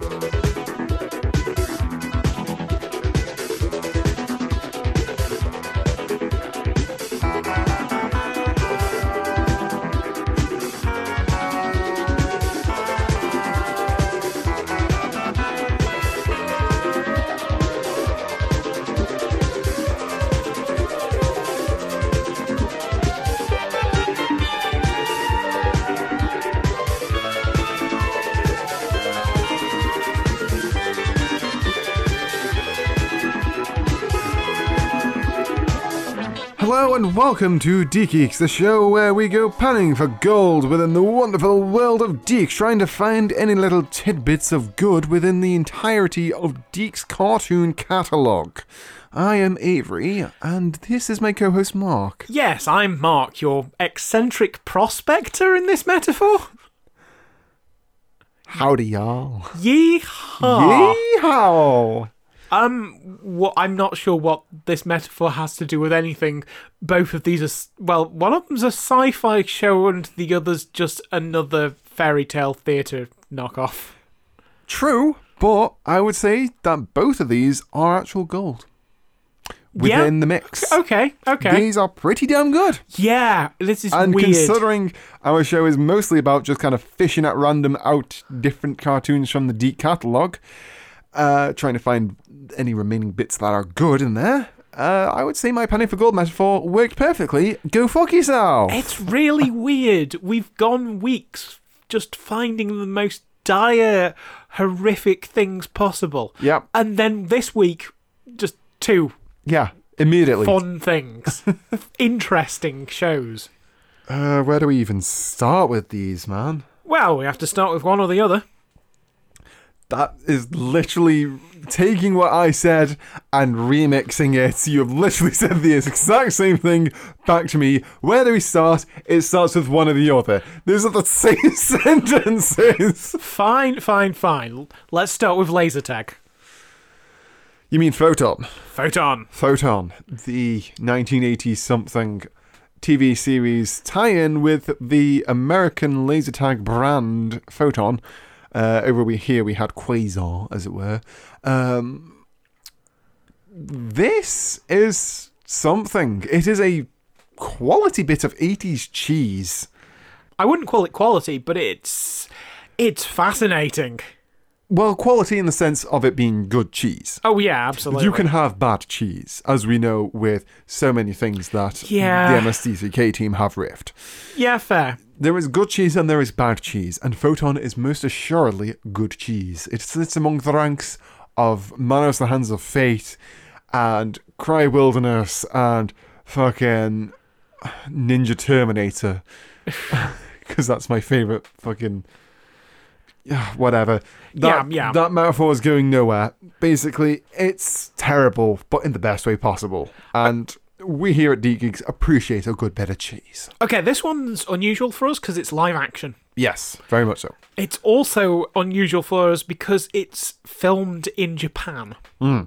Hello and welcome to DiC Geeks, the show where we go panning for gold within the wonderful world of DiCs, trying to find any little tidbits of good within the entirety of DiC's cartoon catalogue. I am Avery, and this is my co-host Mark. Yes, I'm Mark, your eccentric prospector in this metaphor. Howdy, y'all. Yeehaw! Yeehaw! Um, what, I'm not sure what this metaphor has to do with anything. Both of these are well, one of them's a sci-fi show, and the other's just another fairy tale theatre knockoff. True, but I would say that both of these are actual gold Yeah. within the mix. Okay, okay, These are pretty damn good. yeah, this is weird. And weird. considering our show is mostly about just kind of fishing at random out different cartoons from the DiC catalogue, uh, trying to find any remaining bits that are good in there, uh, I would say my penny for gold metaphor worked perfectly. Go fuck yourself. It's really weird. We've gone weeks just finding the most dire, horrific things possible. Yep. And then this week, just two Yeah. Immediately. fun things, interesting shows. Uh, where do we even start with these, man? Well, we have to start with one or the other. That is literally taking what I said and remixing it. You have literally said the exact same thing back to me. Where do we start? It starts with one or the other. These are the same sentences. Fine, fine, fine. Let's start with laser tag. You mean Photon? Photon. Photon, the 1980 something TV series tie in with the American laser tag brand Photon. Uh, over here we had Quasar, as it were. Um, this is something. It is a quality bit of 80s cheese. I wouldn't call it quality, but it's it's fascinating. Well, quality in the sense of it being good cheese. Oh yeah, absolutely. You can have bad cheese, as we know with so many things that Yeah. the MST3K team have riffed. Yeah, fair. There is good cheese and there is bad cheese, and Photon is most assuredly good cheese. It sits among the ranks of Manos the Hands of Fate and Cry Wilderness and fucking Ninja Terminator. Because that's my favourite fucking. Yeah, whatever. That, Yeah, yeah. That metaphor is going nowhere. Basically, it's terrible, but in the best way possible. And we here at D Geeks appreciate a good bit of cheese. Okay, this one's unusual for us because it's live action. Yes, very much so. It's also unusual for us because it's filmed in Japan. Hmm.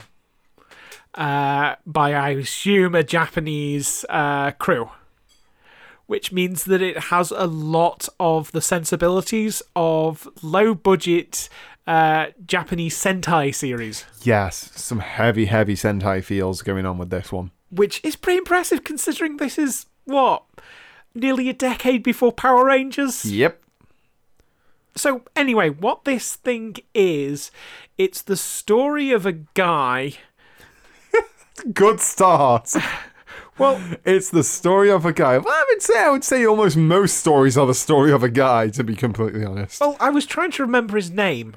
Uh, by, I assume, a Japanese uh, crew. Which means that it has a lot of the sensibilities of low budget uh, Japanese Sentai series. Yes, some heavy, heavy Sentai feels going on with this one. Which is pretty impressive considering this is, what, nearly a decade before Power Rangers? Yep. So anyway, what this thing is, it's the story of a guy. Good start. Well, It's the story of a guy. Well, I would say I would say almost most stories are the story of a guy, to be completely honest. well, I was trying to remember his name,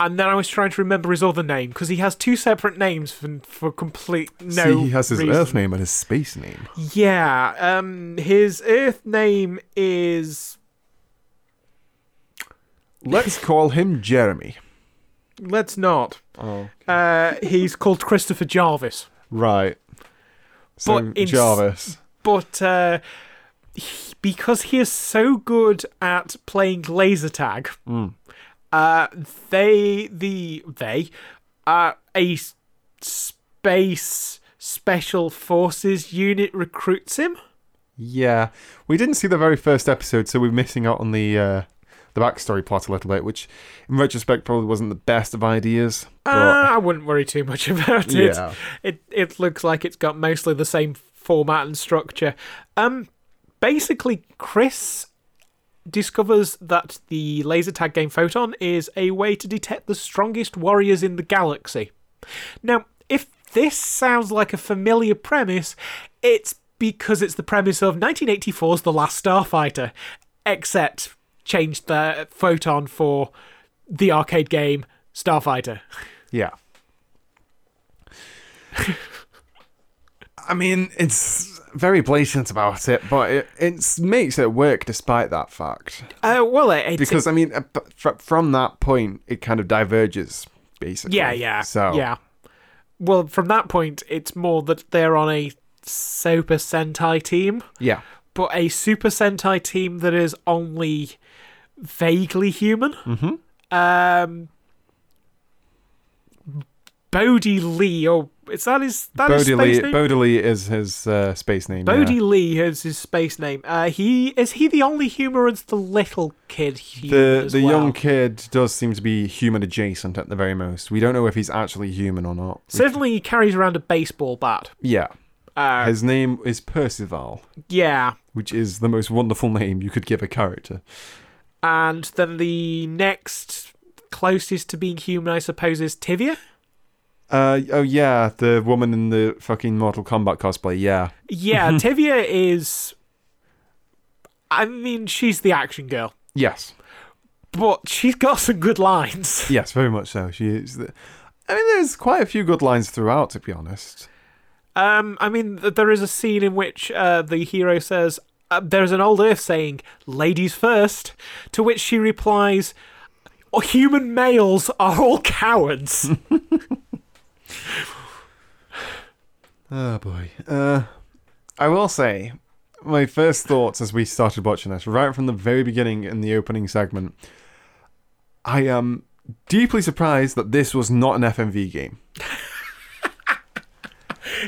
and then I was trying to remember his other name because he has two separate names for, for complete no. See, he has his reason. Earth name and his space name. Yeah, um, his Earth name is. Let's call him Jeremy. Let's not. Oh. Uh, he's called Christopher Jarvis. Right. So But in Jarvis. but uh, he- because he is so good at playing laser tag, uh, they the they uh, a space special forces unit recruits him. Yeah, we didn't see the very first episode, so we're missing out on the uh, the backstory plot a little bit, which in retrospect probably wasn't the best of ideas. But Uh, I wouldn't worry too much about it. Yeah. It it looks like it's got mostly the same format and structure. Um, basically, Chris discovers that the laser tag game Photon is a way to detect the strongest warriors in the galaxy. Now, if this sounds like a familiar premise, it's because it's the premise of 1984's The Last Starfighter, except changed the Photon for the arcade game Starfighter. yeah. I mean, it's very blatant about it, but it it makes it work despite that fact. Uh, well, it, Because I mean, uh, from that point, it kind of diverges, basically. Yeah, yeah. So yeah. Well, from that point, it's more that they're on a Super Sentai team, yeah, but a Super Sentai team that is only vaguely human. Mm-hmm. Um, Bhodi Li, or is that his that his space Li, name? Bhodi Li is his uh, space name. Bhodi yeah. Li is his space name. Uh, he is he the only human, is the little kid human The the well? young kid does seem to be human adjacent at the very most. We don't know if he's actually human or not. Certainly, he carries around a baseball bat. Yeah. Uh, His name is Percival, yeah, which is the most wonderful name you could give a character. And then the next closest to being human, I suppose, is Tivia. Uh oh yeah, the woman in the fucking Mortal Kombat cosplay. Yeah. Yeah, Tivia is. I mean, she's the action girl, Yes. but she's got some good lines. Yes, very much so. She is. The... I mean, there's quite a few good lines throughout, to be honest. Um, I mean, th- there is a scene in which uh, the hero says, uh, "There's an old Earth saying, ladies first, to which she replies, "Oh, "Human males are all cowards." Oh boy. Uh, I will say, my first thoughts as we started watching this, right from the very beginning in the opening segment, I am deeply surprised that this was not an FMV game.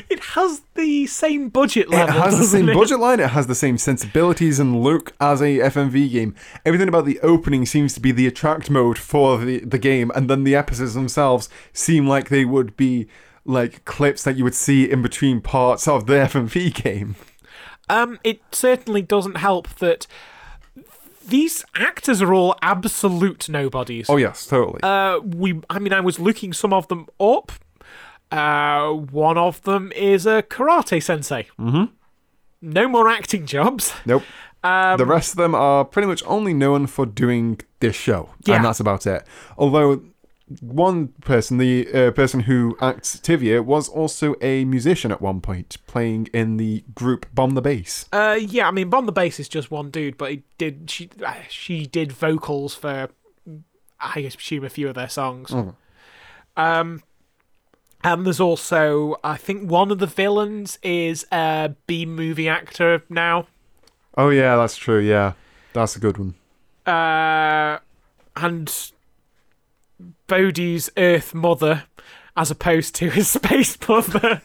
It has the same budget level. It has the same it? budget line, it has the same sensibilities and look as a FMV game. Everything about the opening seems to be the attract mode for the, the game, and then the episodes themselves seem like they would be like clips that you would see in between parts of the FMV game. Um, it certainly doesn't help that these actors are all absolute nobodies. Oh yes, totally. Uh, we, I mean, I was looking some of them up. Uh, one of them is a karate sensei. Mm-hmm. No more acting jobs. nope. Um, the rest of them are pretty much only known for doing this show, Yeah. and that's about it. Although one person, the uh, person who acts Tivia, was also a musician at one point, playing in the group Bomb the Bass. uh, yeah, I mean, Bomb the Bass is just one dude, but he did she uh, she did vocals for I assume a few of their songs. Mhm. Um, and there's also I think one of the villains is a B movie actor now. Oh yeah, that's true. Yeah, that's a good one. uh, and Bhodi's Earth mother, as opposed to his space mother,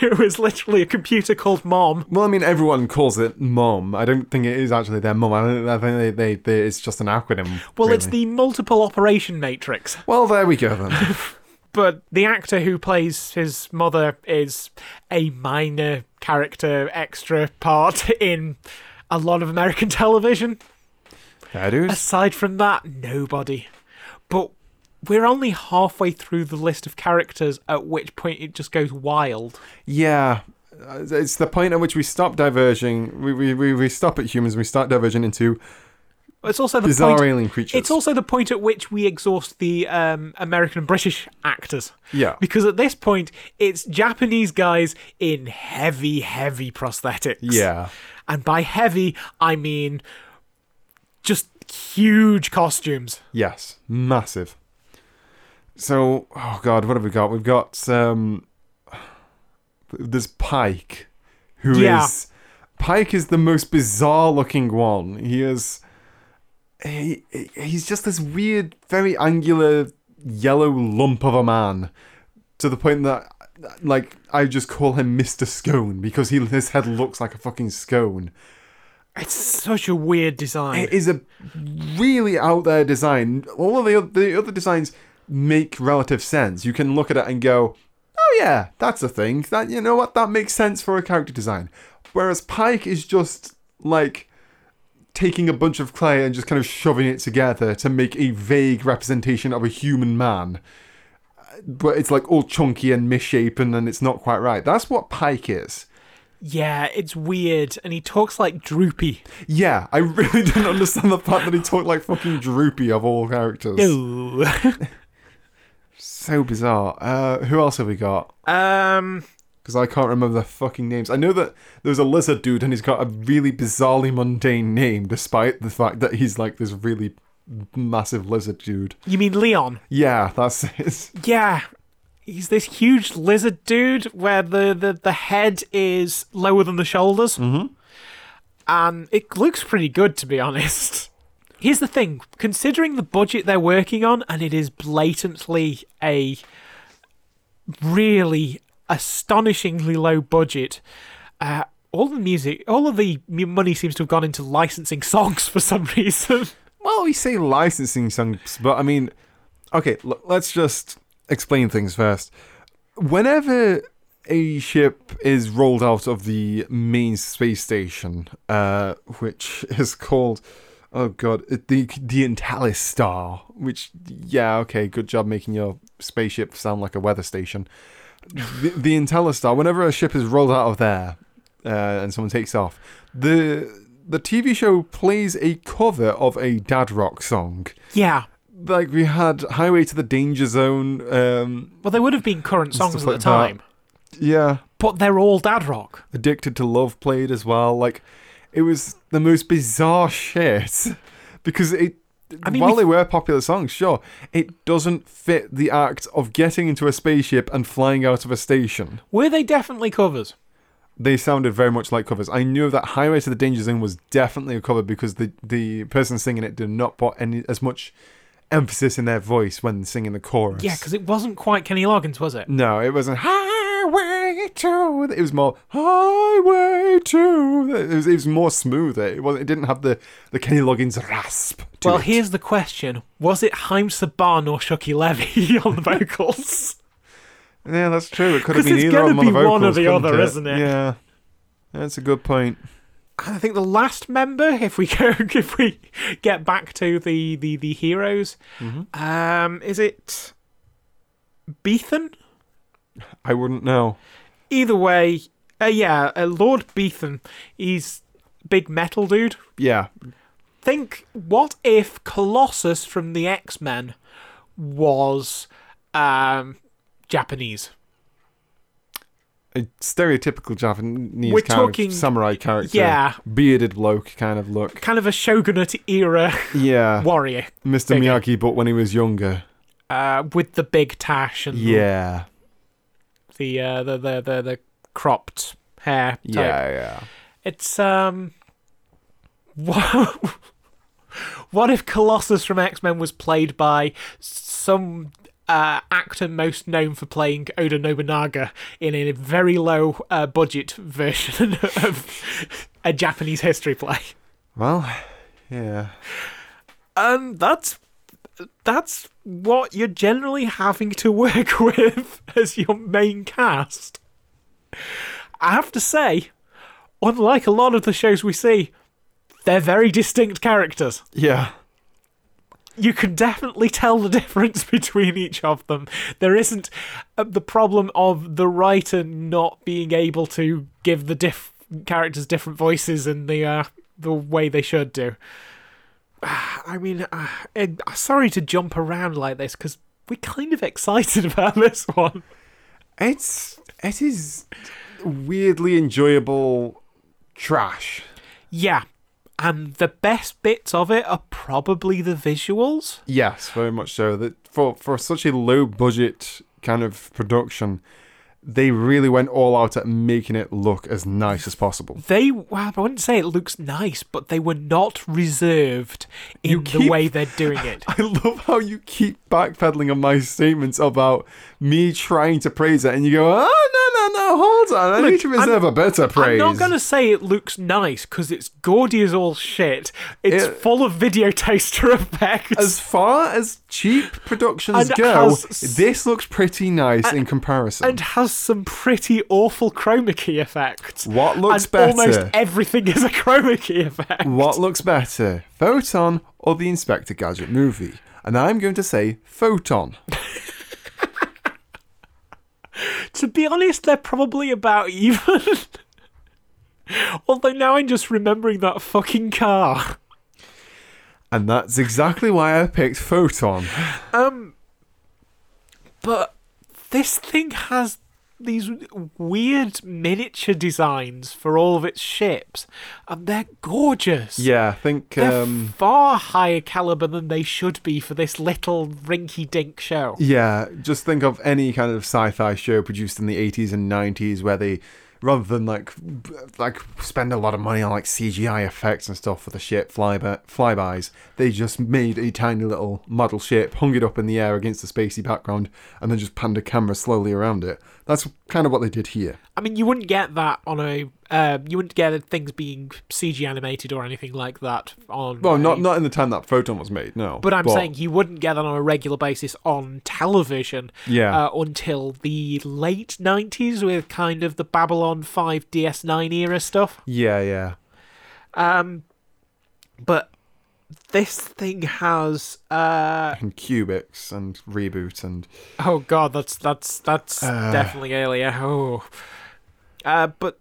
who is literally a computer called Mom. Well, I mean, everyone calls it Mom. I don't think it is actually their Mom. I, don't, I think they, they, they, it's just an acronym. Well, it's the multiple operation matrix. Well, there we go then. But the actor who plays his mother is a minor character extra part in a lot of American television. It is. Aside from that, nobody. But we're only halfway through the list of characters, at which point it just goes wild. Yeah. Uh, It's the point at which we stop diverging. We, we, we, we stop at humans. We start diverging into It's also the bizarre point. alien creatures. It's also the point at which we exhaust the um, American and British actors. yeah. Because at this point, it's Japanese guys in heavy, heavy prosthetics. Yeah. And by heavy, I mean just huge costumes. Yes. Massive. So, oh god, what have we got? We've got um there's Pike, who is Yeah. Pike is the most bizarre looking one. He is he, he's just this weird, very angular yellow lump of a man to the point that like I just call him Mr. Scone because he his head looks like a fucking scone. It's such a weird design. It is a really out there design. All of the the other designs make relative sense. You can look at it and go, "Oh yeah, that's a thing. That you know what that makes sense for a character design." Whereas Pike is just like taking a bunch of clay and just kind of shoving it together to make a vague representation of a human man. But it's like all chunky and misshapen and it's not quite right. That's what Pike is. yeah, it's weird, and he talks like droopy. Yeah, I really didn't understand the fact that he talked like fucking Droopy of all characters. Ooh. So bizarre. Uh, who else have we got? um, Because I can't remember the fucking names. I know that there's a lizard dude and he's got a really bizarrely mundane name, despite the fact that he's like this really massive lizard dude. you mean Leon? Yeah, that's it. Yeah. He's this huge lizard dude where the, the, the head is lower than the shoulders. Mm-hmm. And it looks pretty good, to be honest. Here's the thing considering the budget they're working on, and it is blatantly a really astonishingly low budget, uh, all the music, all of the money seems to have gone into licensing songs for some reason. Well, we say licensing songs, but I mean, okay, l- let's just explain things first. Whenever a ship is rolled out of the main space station, uh, which is called, oh god, the the Intellis Star, which, yeah, okay, good job making your spaceship sound like a weather station. The, the Intellis Star, whenever a ship is rolled out of there uh, and someone takes off, the the TV show plays a cover of a dad rock song. yeah. Like we had Highway to the Danger Zone. Um, Well, they would have been current songs at stuff the like that. time, yeah, but they're all dad rock. Addicted to Love played as well. Like it was the most bizarre shit because it. I mean, while they were popular songs, sure, it doesn't fit the act of getting into a spaceship and flying out of a station. Were they definitely covers? They sounded very much like covers. I knew that Highway to the Danger Zone was definitely a cover because the the person singing it did not put any as much emphasis in their voice when singing the chorus. Yeah, because it wasn't quite Kenny Loggins, was it? no, it wasn't Highway to. It was more Highway to. It was, it was more smoother. It was. It didn't have the the Kenny Loggins rasp. To Well, it. here's the question: Was it Haim Saban or Shuki Levy on the vocals? yeah, that's true. It could have been either of them on the be one or vocals, the other, isn't it? Yeah, that's a good point. I think the last member, if we go, if we get back to the the the heroes, Mm-hmm. um, is it Beethan? I wouldn't know. Either way, uh, yeah, uh, Lord Beethan. He's big metal dude. Yeah, think what if Colossus from the X Men was um, Japanese? a stereotypical Japanese We're kind talking- of samurai character. Yeah. Bearded bloke kind of look. Kind of a shogunate era Yeah. warrior Mr. Miyagi, but when he was younger. uh, with the big tash and Yeah. The, uh, the the the the cropped hair. type. Yeah, yeah. It's um. What, what if Colossus from X Men was played by some uh, actor most known for playing Oda Nobunaga in a very low uh, budget version of a Japanese history play? Well, yeah. And that's that's what you're generally having to work with as your main cast. I have to say, unlike a lot of the shows we see, they're very distinct characters. Yeah. You can definitely tell the difference between each of them. There isn't uh, the problem of the writer not being able to give the diff- characters different voices in the uh, the way they should do. I mean, uh, and- sorry to jump around like this because we're kind of excited about this one. It's it is weirdly enjoyable trash. Yeah, and the best bits of it are probably the visuals. Yes, very much so. That for for such a low budget kind of production, they really went all out at making it look as nice as possible. They, well, I wouldn't say it looks nice, but they were not reserved in You the way they're doing it. I love how you keep backpedaling on my statements about me trying to praise it, and you go, "Oh no, no, no, hold on. I Look, need to reserve a better praise. I'm not going to say it looks nice because it's gaudy as all shit. It's It- full of video toaster effects. As far as cheap productions And go, has- this looks pretty nice in comparison. and has some pretty awful chroma key effects. what looks and better? almost everything is a chroma key effect. What looks better, Photon or the Inspector Gadget movie? And I'm going to say Photon. To be honest, they're probably about even. Although now I'm just remembering that fucking car. And that's exactly why I picked Photon. Um, but this thing has these weird miniature designs for all of its ships, and they're gorgeous. Yeah, I think They're um, far higher caliber than they should be for this little rinky-dink show. Yeah, just think of any kind of sci-fi show produced in the 80s and 90s where they rather than like like spend a lot of money on like CGI effects and stuff for the ship flyby flybys, they just made a tiny little model ship, hung it up in the air against the spacey background, and then just panned a camera slowly around it. That's kind of what they did here. I mean, you wouldn't get that on a. Uh, you wouldn't get things being CG animated or anything like that on. Well, not a- not in the time that Photon was made, no. But I'm saying you wouldn't get that on a regular basis on television Yeah. uh, until the late 90s with kind of the Babylon 5 DS9 era stuff. yeah, yeah. Um, but this thing has. Uh, And Cubix and Reboot and oh god, that's that's that's Uh. definitely earlier. Oh, uh, but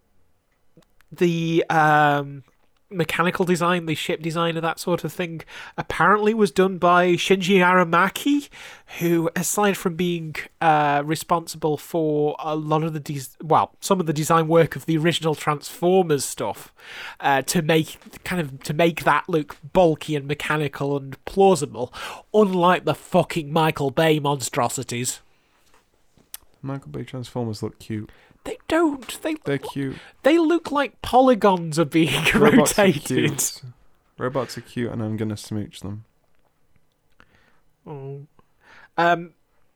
the um, mechanical design, the ship design, and that sort of thing, apparently was done by Shinji Aramaki, who, aside from being uh, responsible for a lot of the well, some of the design work of the original Transformers stuff, uh, to make kind of to make that look bulky and mechanical and plausible, unlike the fucking Michael Bay monstrosities. Michael Bay Transformers look cute. They don't. They They're cute. they look like polygons are being Robots are rotated. cute. Robots are cute, and I'm gonna smooch them. Oh. Um,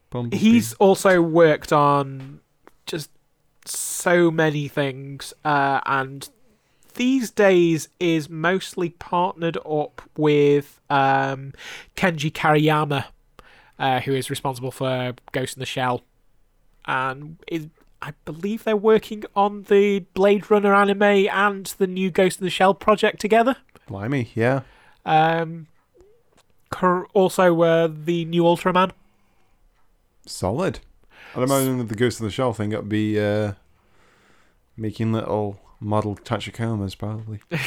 Bumblebee. he's also worked on just so many things, uh, and these days is mostly partnered up with um, Kenji Kamiyama, uh, who is responsible for Ghost in the Shell, and is. I believe they're working on the Blade Runner anime and the new Ghost in the Shell project together. Blimey, yeah. Um, also, uh, the new Ultraman. Solid. I'd imagine with the Ghost in the Shell thing, it'd be uh, making little model Tachikomas, probably.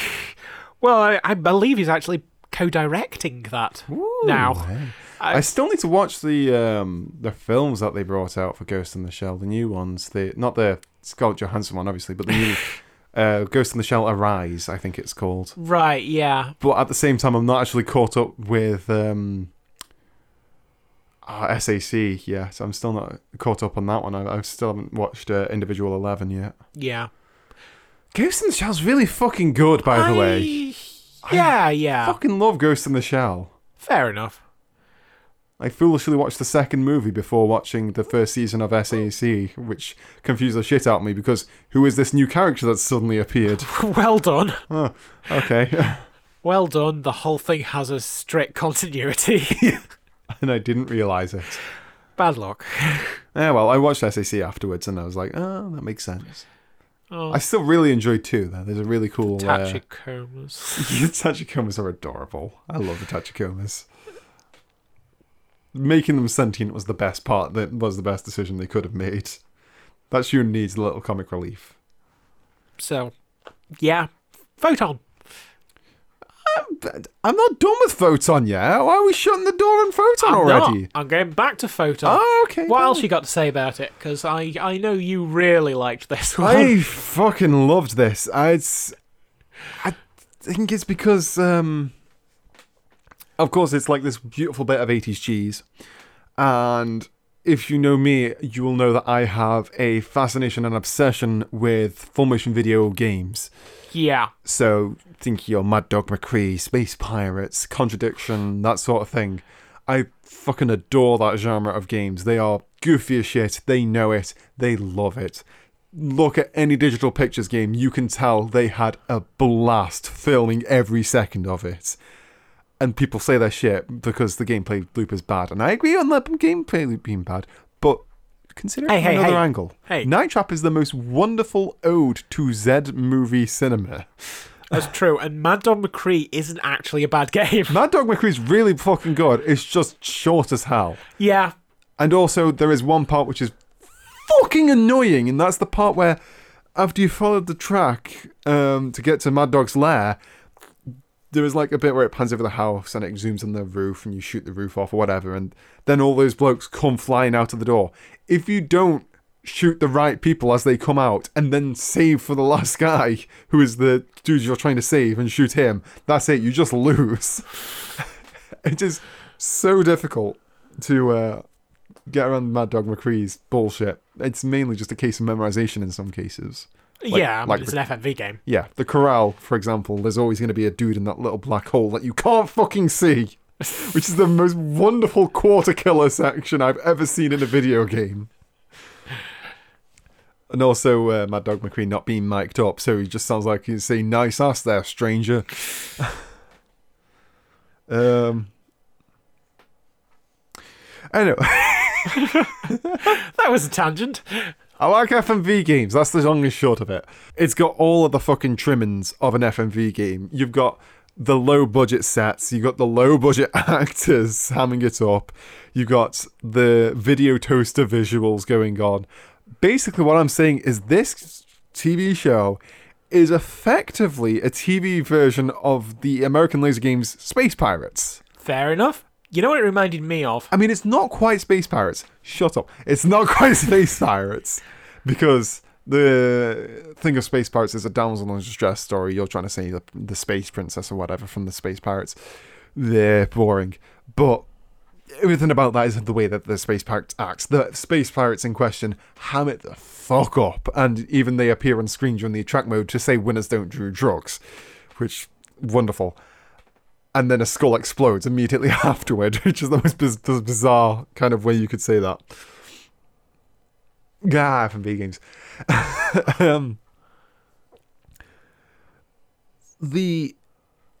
Well, I, I believe he's actually co-directing that now. hey. I- I still need to watch the um, the films that they brought out for Ghost in the Shell, the new ones. The not the Scarlett Johansson one, obviously, but the new uh, Ghost in the Shell Arise, I think it's called. Right, yeah. But at the same time, I'm not actually caught up with um, uh, SAC yet. I'm still not caught up on that one. I, I still haven't watched uh, Individual Eleven yet. Yeah. Ghost in the Shell's really fucking good, by the way. I- Yeah, yeah. Fucking love Ghost in the Shell. Fair enough. I foolishly watched the second movie before watching the first season of SAC, which confused the shit out of me because who is this new character that's suddenly appeared? well done. oh, okay. Well done. The whole thing has a strict continuity. and I didn't realise it. Bad luck. Yeah, well, I watched SAC afterwards and I was like, oh, that makes sense. Oh, I still really enjoyed two, though. There's a really cool. Uh, the Tachikomas are adorable. I love the Tachikomas. Making them sentient was the best part. That was the best decision they could have made. That Shun needs a little comic relief. so, yeah. Photon. I'm not done with Photon yet. Why are we shutting the door on Photon I'm already? not. I'm going back to Photon. Oh, okay. what else you got to say about it? Because I, I know you really liked this one. I fucking loved this. I, it's, I think it's because, um, of course, it's like this beautiful bit of 80s cheese. And if you know me, you will know that I have a fascination and obsession with full motion video games. Yeah. So think your Mad Dog McCree, Space Pirates, Contradiction, that sort of thing. I fucking adore that genre of games. They are goofy as shit. They know it. They love it. look at any digital pictures game, you can tell they had a blast filming every second of it. And people say they're shit because the gameplay loop is bad. And I agree on the gameplay loop being bad, but consider it Hey, from hey, another hey. angle. Hey. Night Trap is the most wonderful ode to Z movie cinema. That's true. And Mad Dog McCree isn't actually a bad game. Mad Dog McCree's really fucking good. It's just short as hell. yeah. And also, there is one part which is fucking annoying, and that's the part where, after you followed the track um, to get to Mad Dog's lair, there is like a bit where it pans over the house and it zooms on the roof, and you shoot the roof off or whatever, and then all those blokes come flying out of the door. If you don't shoot the right people as they come out, and then save for the last guy who is the dude you're trying to save, and shoot him, that's it. You just lose. it is so difficult to uh, get around Mad Dog McCree's bullshit. It's mainly just a case of memorization in some cases. Like- yeah, I mean, like it's an FMV game. Yeah, the corral, for example, there's always going to be a dude in that little black hole that you can't fucking see, which is the most wonderful quarter killer section I've ever seen in a video game. And also, uh, Mad Dog McCree not being mic'd up, so he just sounds like he's saying, Nice ass there, stranger. um. Anyway. That was a tangent. I like FMV games. That's the long and short of it. It's got all of the fucking trimmings of an FMV game. You've got the low budget sets. You've got the low budget actors hamming it up. You've got the video toaster visuals going on. Basically, what I'm saying is this TV show is effectively a TV version of the American Laser Games Space Pirates. Fair enough. You know what it reminded me of? I mean, it's not quite Space Pirates. Shut up. It's not quite Space Pirates because the thing of Space Pirates is a damsel in distress story. You're trying to say the, the Space Princess or whatever from the Space Pirates. They're boring. But everything about that is the way that the Space Pirates acts. The Space Pirates in question ham it the fuck up. And even they appear on screen during the track mode to say winners don't do drugs. Which, wonderful and then a skull explodes immediately afterward, which is the most biz- biz- bizarre kind of way you could say that. Ah, FMV games. um, the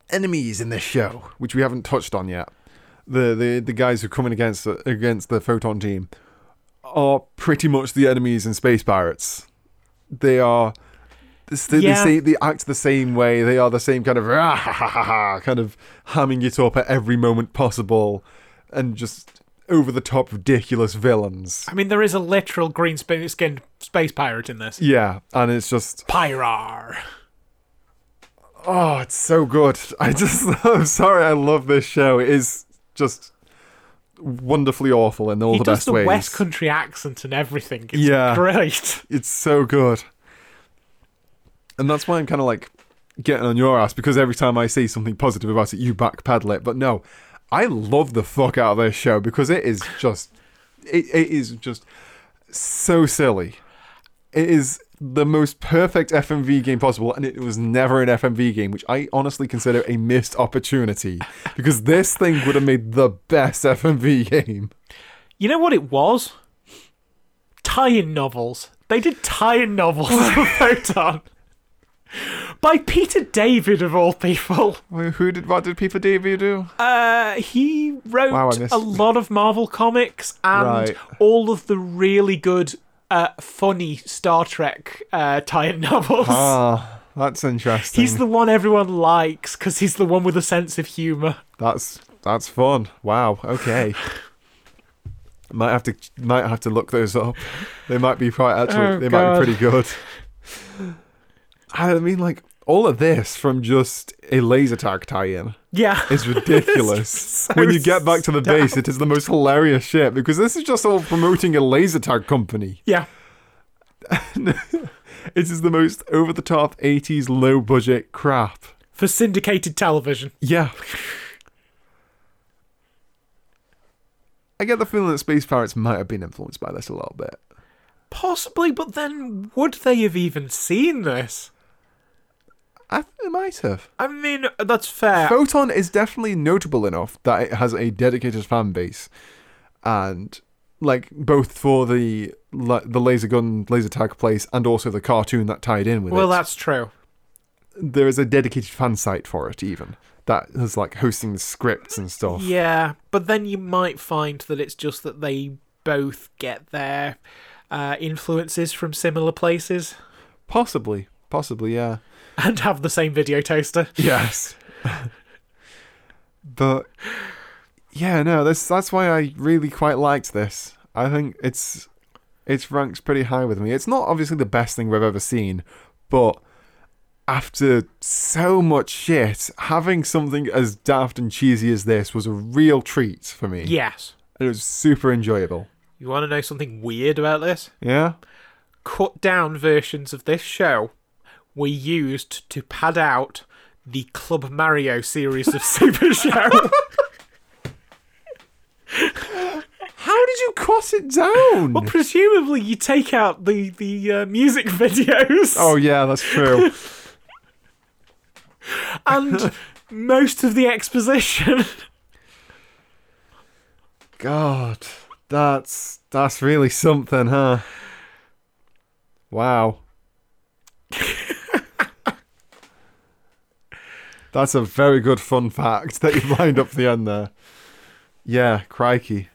enemies in this show, which we haven't touched on yet, the the, the guys who are coming against against the Photon team, are pretty much the enemies in Space Pirates. They are. They, Yeah. they, they act the same way. They are the same kind of "Ah, ha, ha, ha, ha," kind of hamming it up at every moment possible, and just over the top ridiculous villains. I mean, there is a literal green skinned space pirate in this. Yeah, and it's just Pyrar. oh, it's so good. I just I'm sorry, I love this show. It is just wonderfully awful in all He the does best the ways. West Country accent and everything. It's Yeah. great. It's so good. And that's why I'm kind of like getting on your ass because every time I say something positive about it, you backpedal it. But no, I love the fuck out of this show because it is just, it, it is just so silly. It is the most perfect FMV game possible, and it was never an FMV game, which I honestly consider a missed opportunity because this thing would have made the best FMV game. You know what it was? Tie-in novels. They did tie-in novels for Photon. By Peter David of all people. Who did what did Peter David do? Uh, he wrote Wow, a lot of Marvel comics and Right. all of the really good, uh, funny Star Trek uh, tie-in novels. Ah, that's interesting. He's the one everyone likes because he's the one with a sense of humor. That's that's fun. Wow. Okay. might have to might have to look those up. They might be quite actually. Oh, they God. might be pretty good. I mean, like all of this from just a laser tag tie-in Yeah. is ridiculous. So when you get back to the base, it is the most hilarious shit because this is just all promoting a laser tag company. Yeah. It is the most over-the-top '80s low-budget crap. For syndicated television. Yeah. I get the feeling that Space Pirates might have been influenced by this a little bit. Possibly, but then would they have even seen this? I think they might have. I mean, that's fair. Photon is definitely notable enough that it has a dedicated fan base, and like both for the the laser gun laser tag place and also the cartoon that tied in with Well, it. Well, that's true. there is a dedicated fan site for it even that is like hosting the scripts and stuff. Yeah, but then you might find that it's just that they both get their uh, influences from similar places Possibly, possibly, yeah. And have the same video toaster. Yes. but yeah, no, that's that's why I really quite liked this. I think it's it's ranks pretty high with me. It's not obviously the best thing we've ever seen, but after so much shit, having something as daft and cheesy as this was a real treat for me. Yes. It was super enjoyable. You want to know something weird about this? Yeah? Cut down versions of this show were used to pad out the Club Mario series of Super Show. How did you cross it down? well, presumably you take out the the uh, music videos oh yeah, that's true. and most of the exposition. God, that's that's really something, huh? Wow. that's a very good fun fact that you've lined up the end there. Yeah, crikey.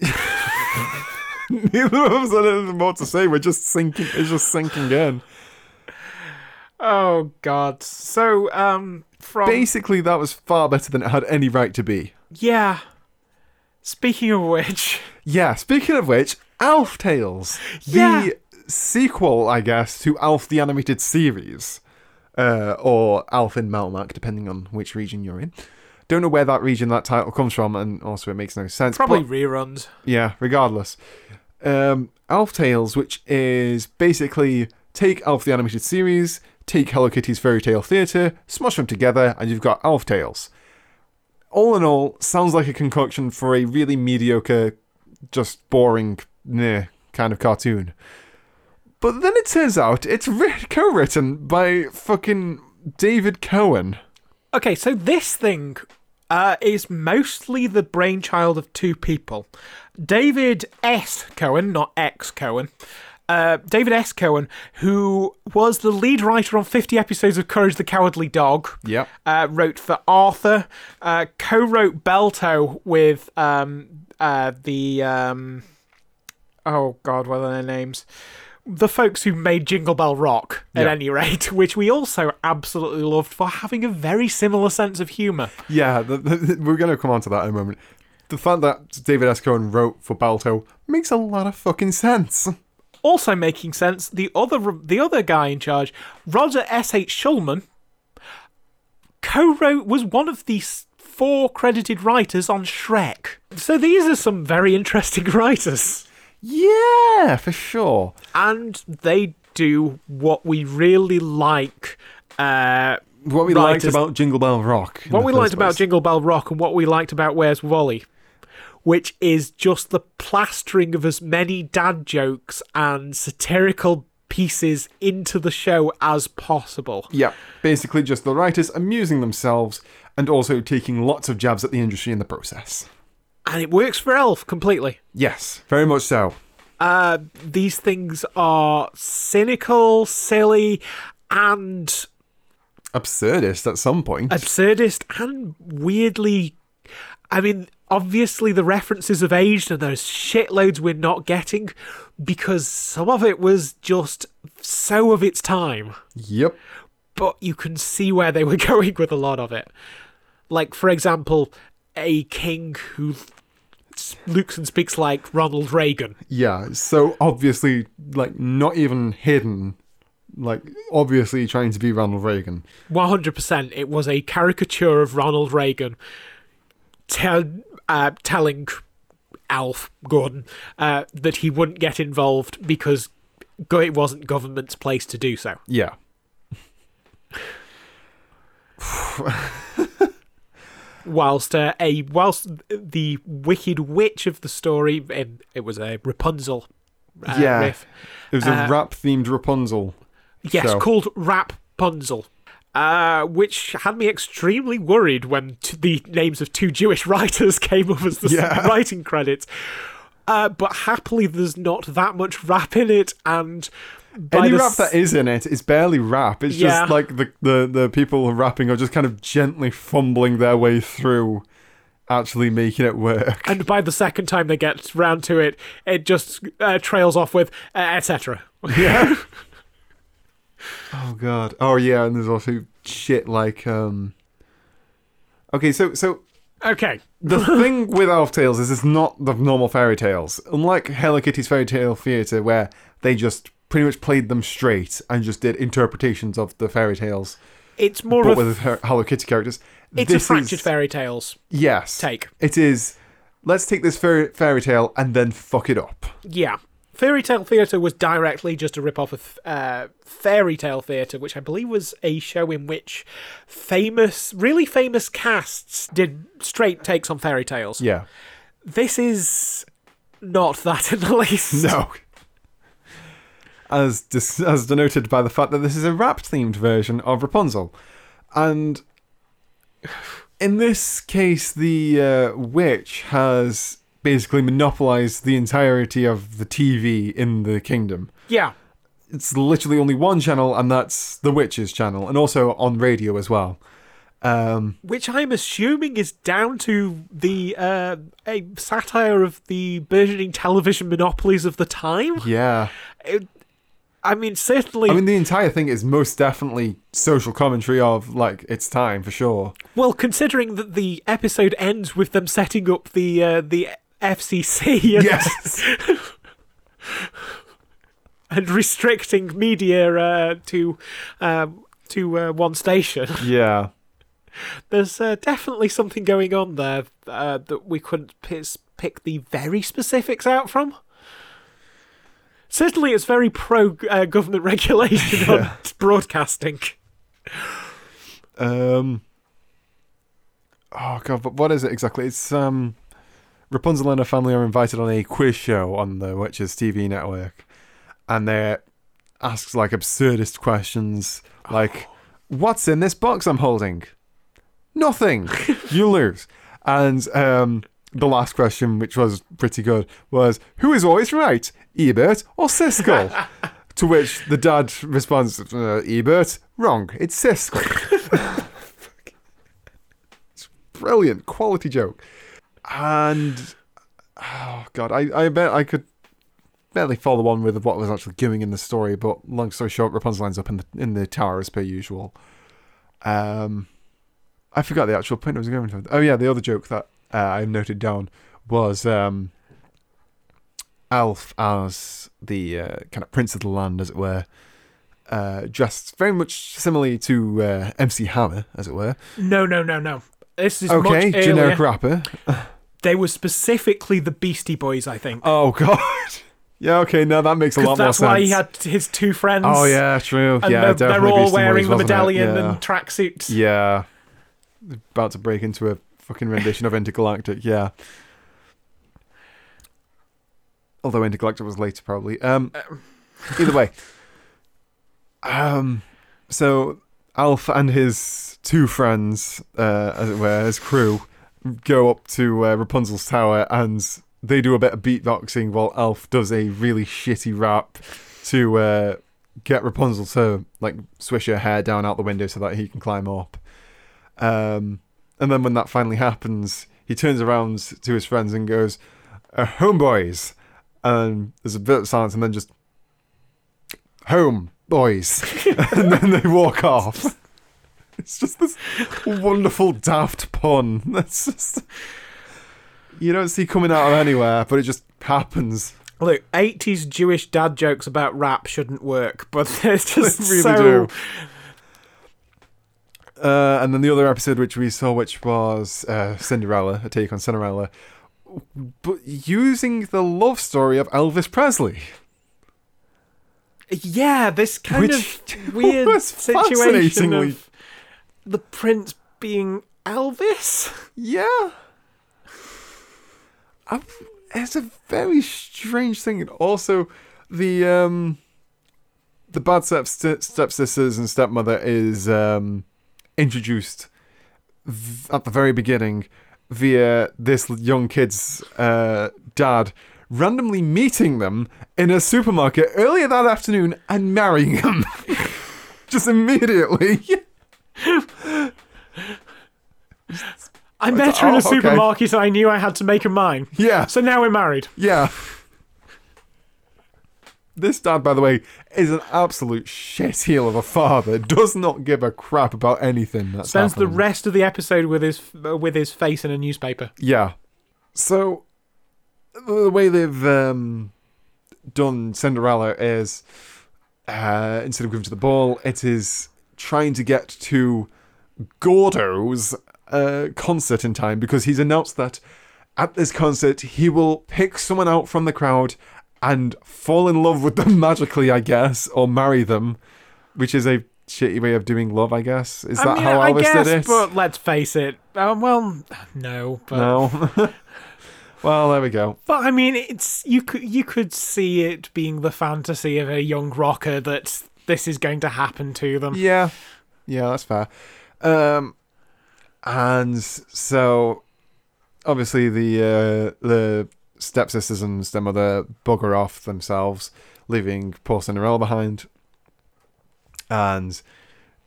Neither of us had anything more to say. We're just sinking. It's just sinking in. Oh God! So um, from Basically, that was far better than it had any right to be. yeah. Speaking of which, Yeah, speaking of which, Alf Tales. Yeah. The sequel, I guess, to Alf the Animated Series. Uh, or Alf in Melmac, depending on which region you're in. Don't know where that region that title comes from, and also it makes no sense. probably but- reruns. yeah, regardless. Um, Alf Tales, which is basically take Alf the Animated Series, take Hello Kitty's Fairy Tale Theatre, smush them together, and you've got Alf Tales. All in all, sounds like a concoction for a really mediocre, just boring, nah, kind of cartoon. But then it turns out it's writ- co-written by fucking David Cohen. Okay, so this thing uh, is mostly the brainchild of two people David S. Cohen, not X Cohen. Uh, David S. Cohen, who was the lead writer on 50 episodes of Courage the Cowardly Dog, Yep. uh, wrote for Arthur, uh, co wrote Balto with um, uh, the. Um, oh, God, what are their names? The folks who made Jingle Bell Rock, at Yeah. any rate, which we also absolutely loved for having a very similar sense of humour. Yeah, the, the, we're going to come on to that in a moment. The fact that David S. Cohen wrote for Balto makes a lot of fucking sense. Also making sense, the other the other guy in charge, Roger S. H. Schulman, co-wrote was one of the four credited writers on Shrek. So these are some very interesting writers, Yeah, for sure. and they do what we really like. Uh, What we liked about Jingle Bell Rock. what we liked about. Jingle Bell Rock and what we liked about Where's Wally, which is just the plastering of as many dad jokes and satirical pieces into the show as possible. Yeah, basically just the writers amusing themselves and also taking lots of jabs at the industry in the process. And it works for Alf completely. Yes, very much so. Uh, these things are cynical, silly, and Absurdist at some point. absurdist, and weirdly. I mean, obviously the references have aged, and there's shitloads we're not getting because some of it was just so of its time. yep. But you can see where they were going with a lot of it. Like, for example, a king who looks and speaks like Ronald Reagan. Yeah, so obviously, like, not even hidden. Like, obviously trying to be Ronald Reagan. 100% it was a caricature of Ronald Reagan tell, uh, telling Alf Gordon uh, that he wouldn't get involved because it wasn't government's place to do so. Yeah. Whilst uh, a whilst the wicked witch of the story, and it was a Rapunzel uh, Yeah. riff. It was a Uh, rap themed Rapunzel. Yes, show. called Rap Punzel. uh, which had me extremely worried when t- the names of two Jewish writers came up as the Yeah. writing credits. Uh, but happily, there's not that much rap in it, and Any rap s- that is in it, it is barely rap. It's Yeah. just like the, the, the people rapping are just kind of gently fumbling their way through actually making it work. and by the second time they get round to it, it just uh, trails off with uh, etc. Yeah. oh god. Oh yeah, and there's also shit like um Okay, so so Okay, the thing with Alf Tales is it's not the normal fairy tales. Unlike Hello Kitty's Fairy Tale Theatre, where they just pretty much played them straight and just did interpretations of the fairy tales, it's more but of with her Hello Kitty characters. it's this a fractured is, fairy tales Yes, take. it is. Let's take this fairy, fairy tale and then fuck it up. Yeah. Fairy Tale Theatre was directly just a rip-off of uh, Faerie Tale Theatre, which I believe was a show in which famous, really famous casts did straight takes on fairy tales. Yeah. This is not that in the least. No. As dis- as denoted by the fact that this is a rap themed version of Rapunzel. And in this case, the uh, witch has basically monopolized the entirety of the TV in the kingdom. Yeah. It's literally only one channel, and that's the witch's channel, and also on radio as well. Um, Which I'm assuming is down to the uh, a satire of the burgeoning television monopolies of the time. yeah. It- I mean, certainly. I mean, the entire thing is most definitely social commentary of, like, it's time for sure. Well, considering that the episode ends with them setting up the uh, the FCC and, Yes. and restricting media uh, to um, to uh, one station, yeah. there's uh, definitely something going on there uh, that we couldn't p- pick the very specifics out from. Certainly, it's very pro uh, government regulation on broadcasting. Um. Oh god, but what is it exactly? It's um, Rapunzel and her family are invited on a quiz show on the Witches TV network, and they're asked like absurdist questions, like, "What's in this box I'm holding?" Nothing. you lose. And um, the last question, which was pretty good, was, "Who is always right, Ebert or Siskel?" to which the dad responds, uh, "Ebert, wrong. It's Siskel." brilliant quality joke and oh god i i bet i could barely follow on with what was actually going in the story but long story short rapunzel ends up in the in the tower as per usual um i forgot the actual point i was going to oh yeah the other joke that uh, i noted down was um alf as the uh, kind of prince of the land as it were uh, dressed very much similarly to uh, MC Hammer, as it were. No, no, no, no. This is Okay, generic rapper. They were specifically the Beastie Boys, I think. Oh god. yeah. Okay. Now that makes a lot Because sense. that's why he had his two friends. Oh yeah, true. And yeah, they're, they're all Beastie wearing Boys, the medallion yeah. and tracksuits. Yeah. About to break into a fucking rendition of Intergalactic. Yeah. Although Intergalactic was later, probably. Um. Either way. Um. So Alf and his two friends, uh, as it were, his crew, go up to uh, Rapunzel's tower and they do a bit of beatboxing while Alf does a really shitty rap to uh, get Rapunzel to like swish her hair down out the window so that he can climb up. Um, and then when that finally happens, he turns around to his friends and goes, uh, "Homeboys," and there's a bit of silence, and then just "Home boys," and then they walk off. It's just this wonderful daft pun. That's just you don't see coming out of anywhere, but it just happens. Look, 80s Jewish dad jokes about rap shouldn't work, but they're just They really so. do. Uh, and then the other episode which we saw, which was uh, Cinderella, a take on Cinderella, but using the love story of Elvis Presley, Yeah, this kind which of weird situation of the prince being Elvis. Yeah. i it's a very strange thing. And also, the um, the bad step stepsisters and stepmother is um, introduced v- at the very beginning via this young kid's uh, dad randomly meeting them in a supermarket earlier that afternoon and marrying him just immediately. I met her in oh, a okay. supermarket. And I knew I had to make her mine. yeah, So now we're married. yeah. This dad, by the way, is an absolute shitheel of a father. Does not give a crap about anything that's Spends the rest of the episode with his with his face in a newspaper. Yeah. So the way they've um, done Cinderella is uh, instead of going to the ball, it is trying to get to Gordo's uh, concert in time because he's announced that at this concert he will pick someone out from the crowd and fall in love with them magically, I guess, or marry them, which is a shitty way of doing love, I guess. Is that mean, how I Elvis guess, did it? but let's face it. Uh, well, no, but no. well, there we go. But I mean, it's you could you could see it being the fantasy of a young rocker that this is going to happen to them. Yeah, yeah, that's fair. Um, and so obviously the uh, the stepsisters and stepmother bugger off themselves, leaving poor Cinderella behind. And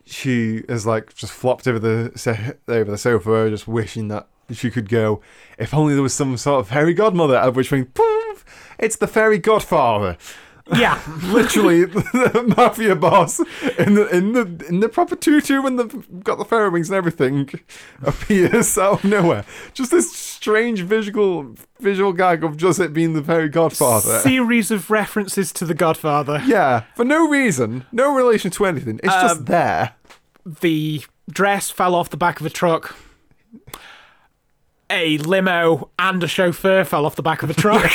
she is like just flopped over the over the sofa, just wishing that she could go. If only there was some sort of fairy godmother. At which point, poof, it's the fairy godfather Yeah, literally the mafia boss in the in the in the proper tutu and the got the fairy wings and everything appears out of nowhere. Just this strange visual visual gag of just it being the fairy godfather. series of references to the Godfather. yeah, for no reason, no relation to anything. It's just Um, there. The dress fell off the back of a truck. A limo and a chauffeur fell off the back of a truck.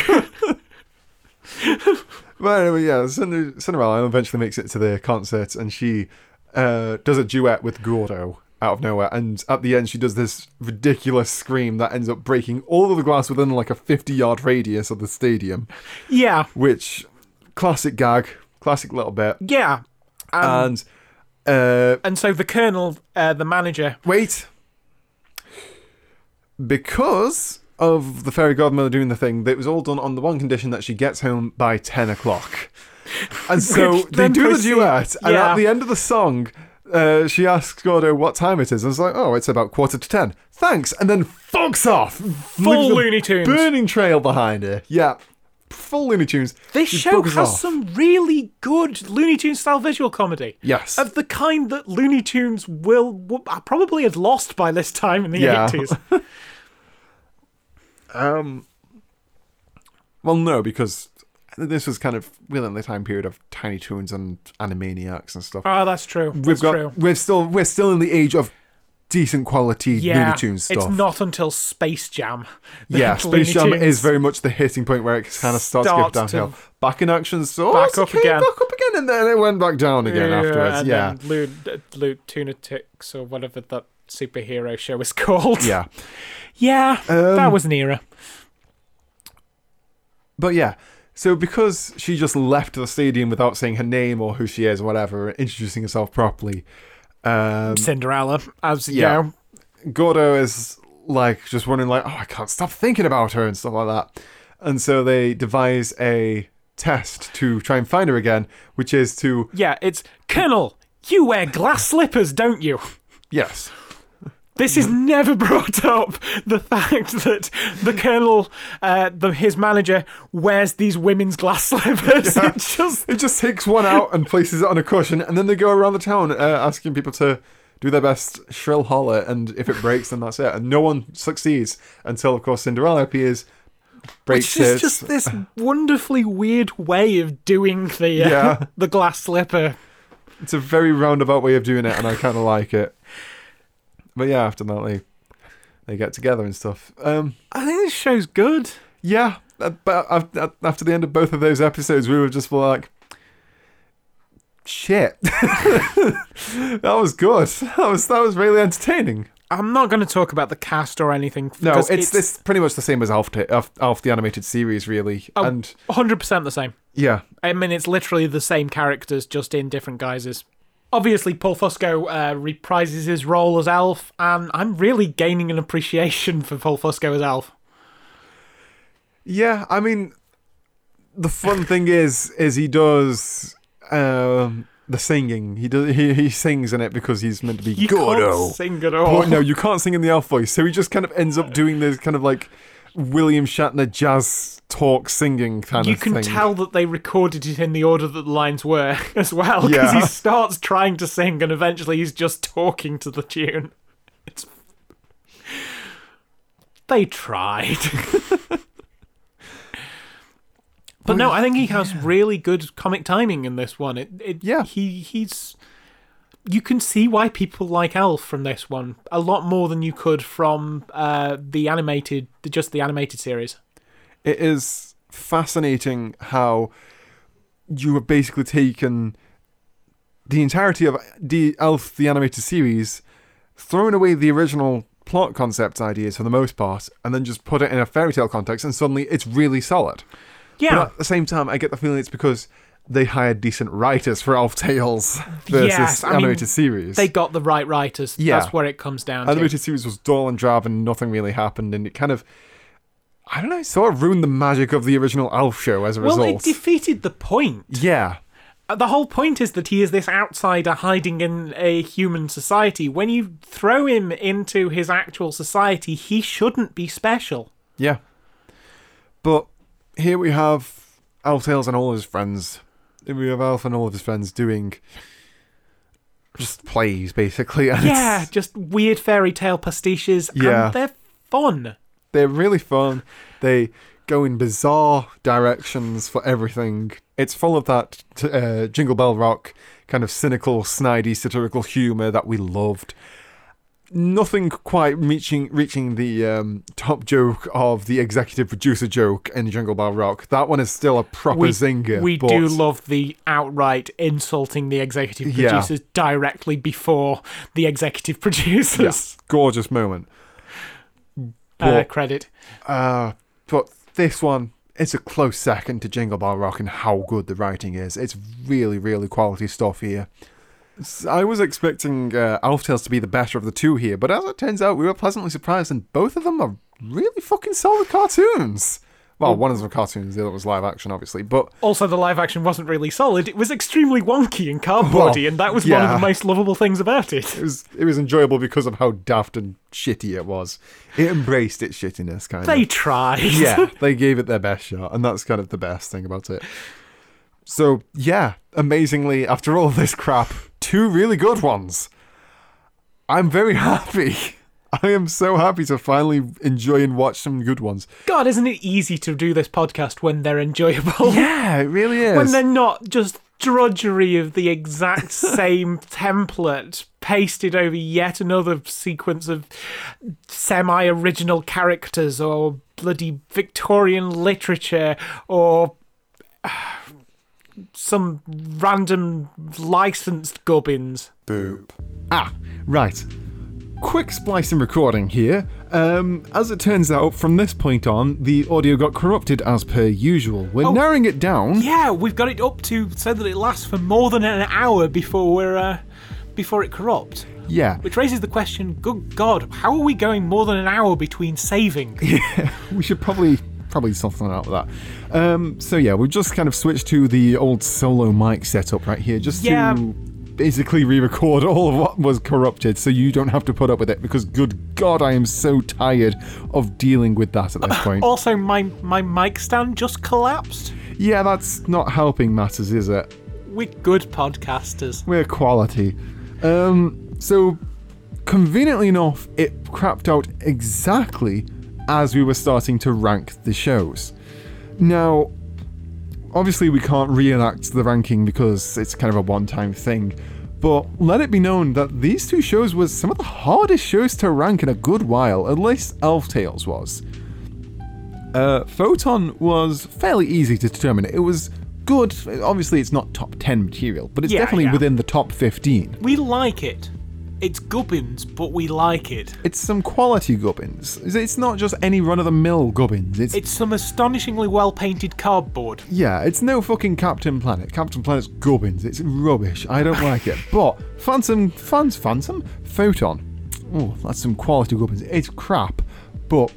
But anyway, yeah, Cinder- Cinderella eventually makes it to the concert and she uh, does a duet with Gordo out of nowhere. And at the end, she does this ridiculous scream that ends up breaking all of the glass within like a 50 yard radius of the stadium, yeah, which, classic gag, classic little bit. yeah. Um, and uh, and so the colonel, uh, the manager, wait. Because of the fairy godmother doing the thing, that was all done on the one condition that she gets home by 10 o'clock. And so they do the proceed- duet, and yeah. at the end of the song, uh, she asks Gordo what time it is, and it's like, oh, it's about quarter to 10. Thanks, and then fucks off. full Looney Tunes. Burning trail behind her. Yeah. Full Looney Tunes. This She show has off. some really good Looney Tunes style visual comedy. Yes. Of the kind that Looney Tunes will, will probably have lost by this time in the Yeah. 80s. Um. Well, no, because this was kind of within the time period of Tiny Toons and Animaniacs and stuff. oh, that's true. we've That's got true. we're still we're still in the age of decent quality Yeah, Looney Tunes stuff. it's not until Space Jam. yeah, Space Jam is very much the hitting point where it kind of starts to go Starts to- downhill. Back in action, so Back up again. back up again, and then it went back down again afterwards. and Yeah, Loot, Loot Tunatics or whatever that superhero show is called. yeah. yeah, Um, that was an era. But yeah, so because she just left the stadium without saying her name or who she is or whatever, introducing herself properly, um, Cinderella, as you yeah. know. Gordo is like just wondering like, oh, I can't stop thinking about her and stuff like that. And so they devise a test to try and find her again, which is to Yeah, it's Colonel. You wear glass slippers, don't you? yes, This is never brought up. The fact that the colonel, uh, the, his manager, wears these women's glass slippers. It's just it just takes one out and places it on a cushion, and then they go around the town uh, asking people to do their best shrill holler, and if it breaks, then that's it. And no one succeeds until, of course, Cinderella appears, breaks which is it. just this wonderfully weird way of doing the uh, Yeah. the glass slipper. It's a very roundabout way of doing it, and I kind of like it. But yeah, after that, they they get together and stuff. Um, I think this show's good. yeah, uh, but af- af- after the end of both of those episodes, we were just like, shit, that was good. That was that was really entertaining. I'm not going to talk about the cast or anything. No, because it's, this pretty much the same as Alf, Alf, Alf the animated series, really, Oh. and 100% the same. Yeah. I mean, it's literally the same characters, just in different guises. Obviously, Paul Fusco uh, reprises his role as Alf, and I'm really gaining an appreciation for Paul Fusco as Alf. Yeah, I mean, the fun thing is, is he does um, the singing. He does. He, he sings in it because he's meant to be You Gordo. can't sing at all. But no, you can't sing in the Alf voice. So he just kind of ends up doing this kind of like William Shatner jazz talk singing kind you of thing. You can tell that they recorded it in the order that the lines were as well, because Yeah. he starts trying to sing and eventually he's just talking to the tune. It's. They tried. but no, I think he has really good comic timing in this one. It, it, Yeah. he he's. You can see why people like Alf from this one a lot more than you could from uh, the animated, just the animated series. It is fascinating how you have basically taken the entirety of the Alf the animated series, thrown away the original plot concept ideas for the most part, and then just put it in a fairy tale context, and suddenly it's really solid. Yeah, But at the same time, I get the feeling it's because they hired decent writers for Alf Tales versus Yes, I mean, animated series. they got the right writers. Yeah. That's where it comes down to. animated series was dull and drab, and nothing really happened, and it kind of, I don't know, sort of ruined the magic of the original Alf show as a well, result. Well, it defeated the point. yeah, Uh, The whole point is that he is this outsider hiding in a human society. When you throw him into his actual society, he shouldn't be special. yeah. But here we have Alf Tales and all his friends. We have Alf and all of his friends doing just plays, basically. And Yeah, it's- just weird fairy tale pastiches, Yeah. and they're fun. they're really fun. They go in bizarre directions for everything. It's full of that uh, Jingle Bell Rock kind of cynical, snidey, satirical humor that we loved. Nothing quite reaching reaching the um, top joke of the executive producer joke in Jingle Bell Rock. That one is still a proper We, zinger. we but do love the outright insulting the executive Yeah. producers directly before the executive producers. gorgeous moment. Uh, credit. Uh, but this one, it's a close second to Jingle Bell Rock and how good the writing is. It's really, really quality stuff here. I was expecting uh, Alf Tales to be the better of the two here, but as it turns out, we were pleasantly surprised, and both of them are really fucking solid cartoons. Well, one of them was cartoons, the other was live action, obviously, but Also, the live action wasn't really solid. It was extremely wonky and cardboardy, Well, and that was one of the most lovable things about it. it was it was enjoyable because of how daft and shitty it was. It embraced its shittiness, kind They of. They tried. yeah, they gave it their best shot, and that's kind of the best thing about it. So yeah, amazingly, after all this crap, two really good ones. I'm very happy. I am so happy to finally enjoy and watch some good ones. God, isn't it easy to do this podcast when they're enjoyable? Yeah, it really is. when they're not just drudgery of the exact same template pasted over yet another sequence of semi original characters or bloody Victorian literature or some random licensed gubbins. Boop. Ah, right. Quick splice splicing recording here. Um, as it turns out, from this point on, the audio got corrupted as per usual. We're narrowing it down. Yeah, we've got it up to so that it lasts for more than an hour before we're uh, before it corrupts. Yeah, Which raises the question: Good God, how are we going more than an hour between saving? Yeah, we should probably probably something out with that. Um, so yeah, we've just kind of switched to the old solo mic setup right here, just Yeah. to basically re-record all of what was corrupted, so you don't have to put up with it. Because good God, I am so tired of dealing with that at this point. Also, my my mic stand just collapsed. yeah, that's not helping matters, is it? We're good podcasters. We're quality. Um, so, conveniently enough, it crapped out exactly as we were starting to rank the shows. Now, obviously, we can't reenact the ranking because it's kind of a one time thing, but let it be known that these two shows was some of the hardest shows to rank in a good while, at least Alf Tales was. Uh, Photon was fairly easy to determine. It was good. Obviously, it's not top 10 material, but it's Yeah, definitely yeah. within the top 15. We like it. It's gubbins, but we like it. It's some quality gubbins. It's- not just any run of the mill gubbins. It's It's some astonishingly well painted cardboard. yeah, it's no fucking Captain Planet. Captain Planet's gubbins. It's rubbish. I don't like it. But Phantom, fans, Phantom, Photon. Oh, that's some quality gubbins. It's crap, but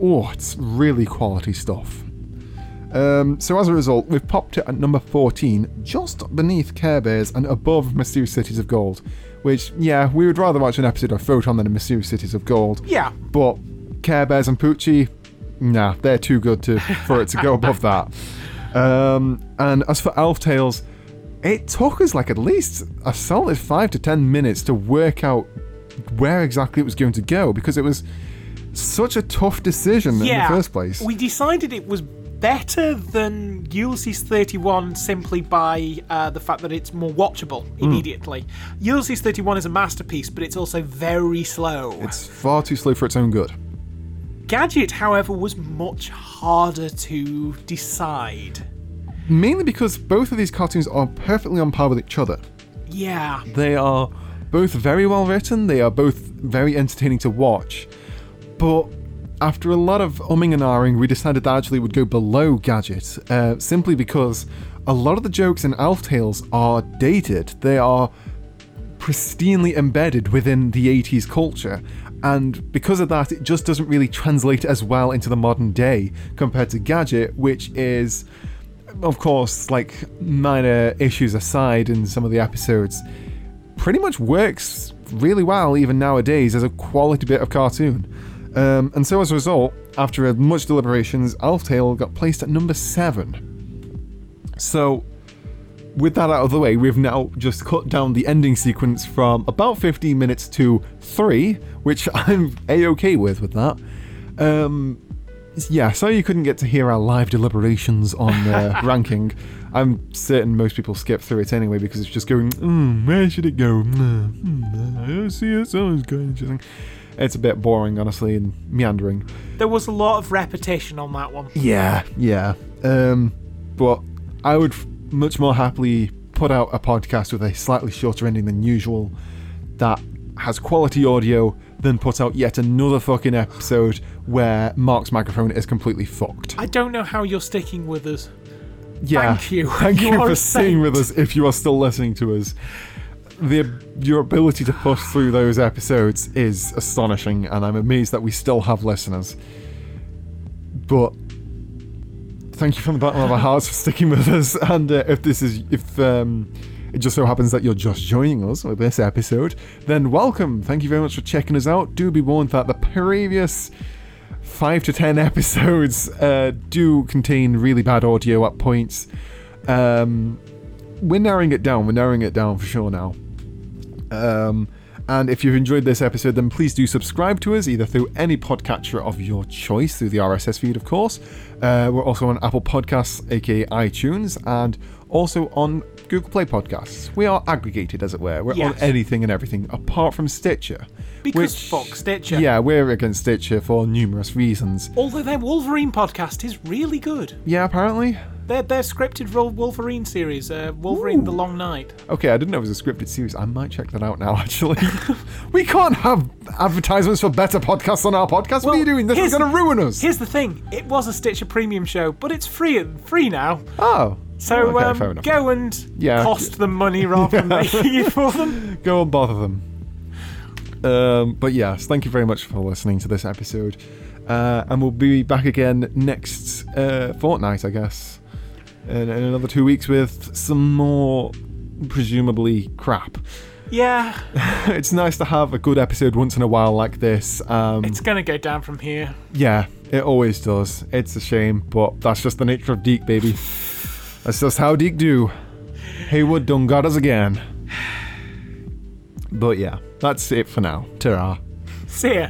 oh, it's really quality stuff. Um, so as a result, we've popped it at number 14, just beneath Care Bears and above Mysterious Cities of Gold. Which, yeah, we would rather watch an episode of Photon than a Mysterious Cities of Gold. Yeah. But Care Bears and Poochie, nah, they're too good to for it to go above that. Um, and as for Alf Tales, it took us like at least a solid five to ten minutes to work out where exactly it was going to go because it was such a tough decision in the first place. We decided it was better than Ulysses 31 simply by uh, the fact that it's more watchable Hmm. immediately. Ulysses 31 is a masterpiece, but it's also very slow. it's far too slow for its own good. Gadget, however, was much harder to decide. Mainly because both of these cartoons are perfectly on par with each other. Yeah. They are both very well written, they are both very entertaining to watch. But after a lot of umming and ahhing, we decided that actually would go below Gadget, uh, simply because a lot of the jokes in Alf Tales are dated. They are pristinely embedded within the 80s culture. And because of that, it just doesn't really translate as well into the modern day compared to Gadget, which is, of course, like minor issues aside in some of the episodes, pretty much works really well even nowadays as a quality bit of cartoon. Um, and so as a result, after much deliberations, Alf Tale got placed at number seven. So, with that out of the way, we've now just cut down the ending sequence from about 15 minutes to three, which I'm a okay with with that. Um, yeah, so you couldn't get to hear our live deliberations on uh, ranking. I'm certain most people skip through it anyway because it's just going, mm, where should it go? Mm, I don't see it, sounds good. interesting." It's a bit boring, honestly, and meandering. There was a lot of repetition on that one. Yeah, yeah. Um, but I would much more happily put out a podcast with a slightly shorter ending than usual that has quality audio than put out yet another fucking episode where Mark's microphone is completely fucked. I don't know how you're sticking with us. Yeah. Thank you. Thank You you, for staying with us if you are still listening to us. The your ability to push through those episodes is astonishing, and I'm amazed that we still have listeners. But thank you from the bottom of our hearts for sticking with us. And uh, if this is if um, it just so happens that you're just joining us with this episode, then welcome. Thank you very much for checking us out. Do be warned that the previous five to ten episodes uh, do contain really bad audio at points. Um, we're narrowing it down. We're narrowing it down for sure now. Um, and if you've enjoyed this episode, then please do subscribe to us either through any podcatcher of your choice, through the RSS feed, of course. Uh, we're also on Apple Podcasts, aka iTunes, and also on Google Play Podcasts. We are aggregated, as it were. We're Yes. on anything and everything apart from Stitcher. Because which- fuck Stitcher. Yeah, we're against Stitcher for numerous reasons. Although their Wolverine podcast is really good. Yeah, apparently. Their, their scripted Wolverine series, uh, Wolverine the Long Night. Okay, I didn't know it was a scripted series. I might check that out now, actually. we can't have advertisements for better podcasts on our podcast. what are you doing? This is going to ruin us. Here's the thing: it was a Stitcher Premium show, but it's free free now. Oh. So okay, um, go and Yeah. cost them money rather than making it for them. Go and bother them. Um, but yes, thank you very much for listening to this episode. Uh, and we'll be back again next uh, fortnight, I guess. In, in another two weeks with some more, presumably, crap. Yeah, it's nice to have a good episode once in a while like this. Um, it's gonna go down from here. Yeah, it always does. It's a shame, but that's just the nature of DiC, baby. That's just how DiC do. Heyward done got us again. But yeah, that's it for now. Ta-ra. See ya.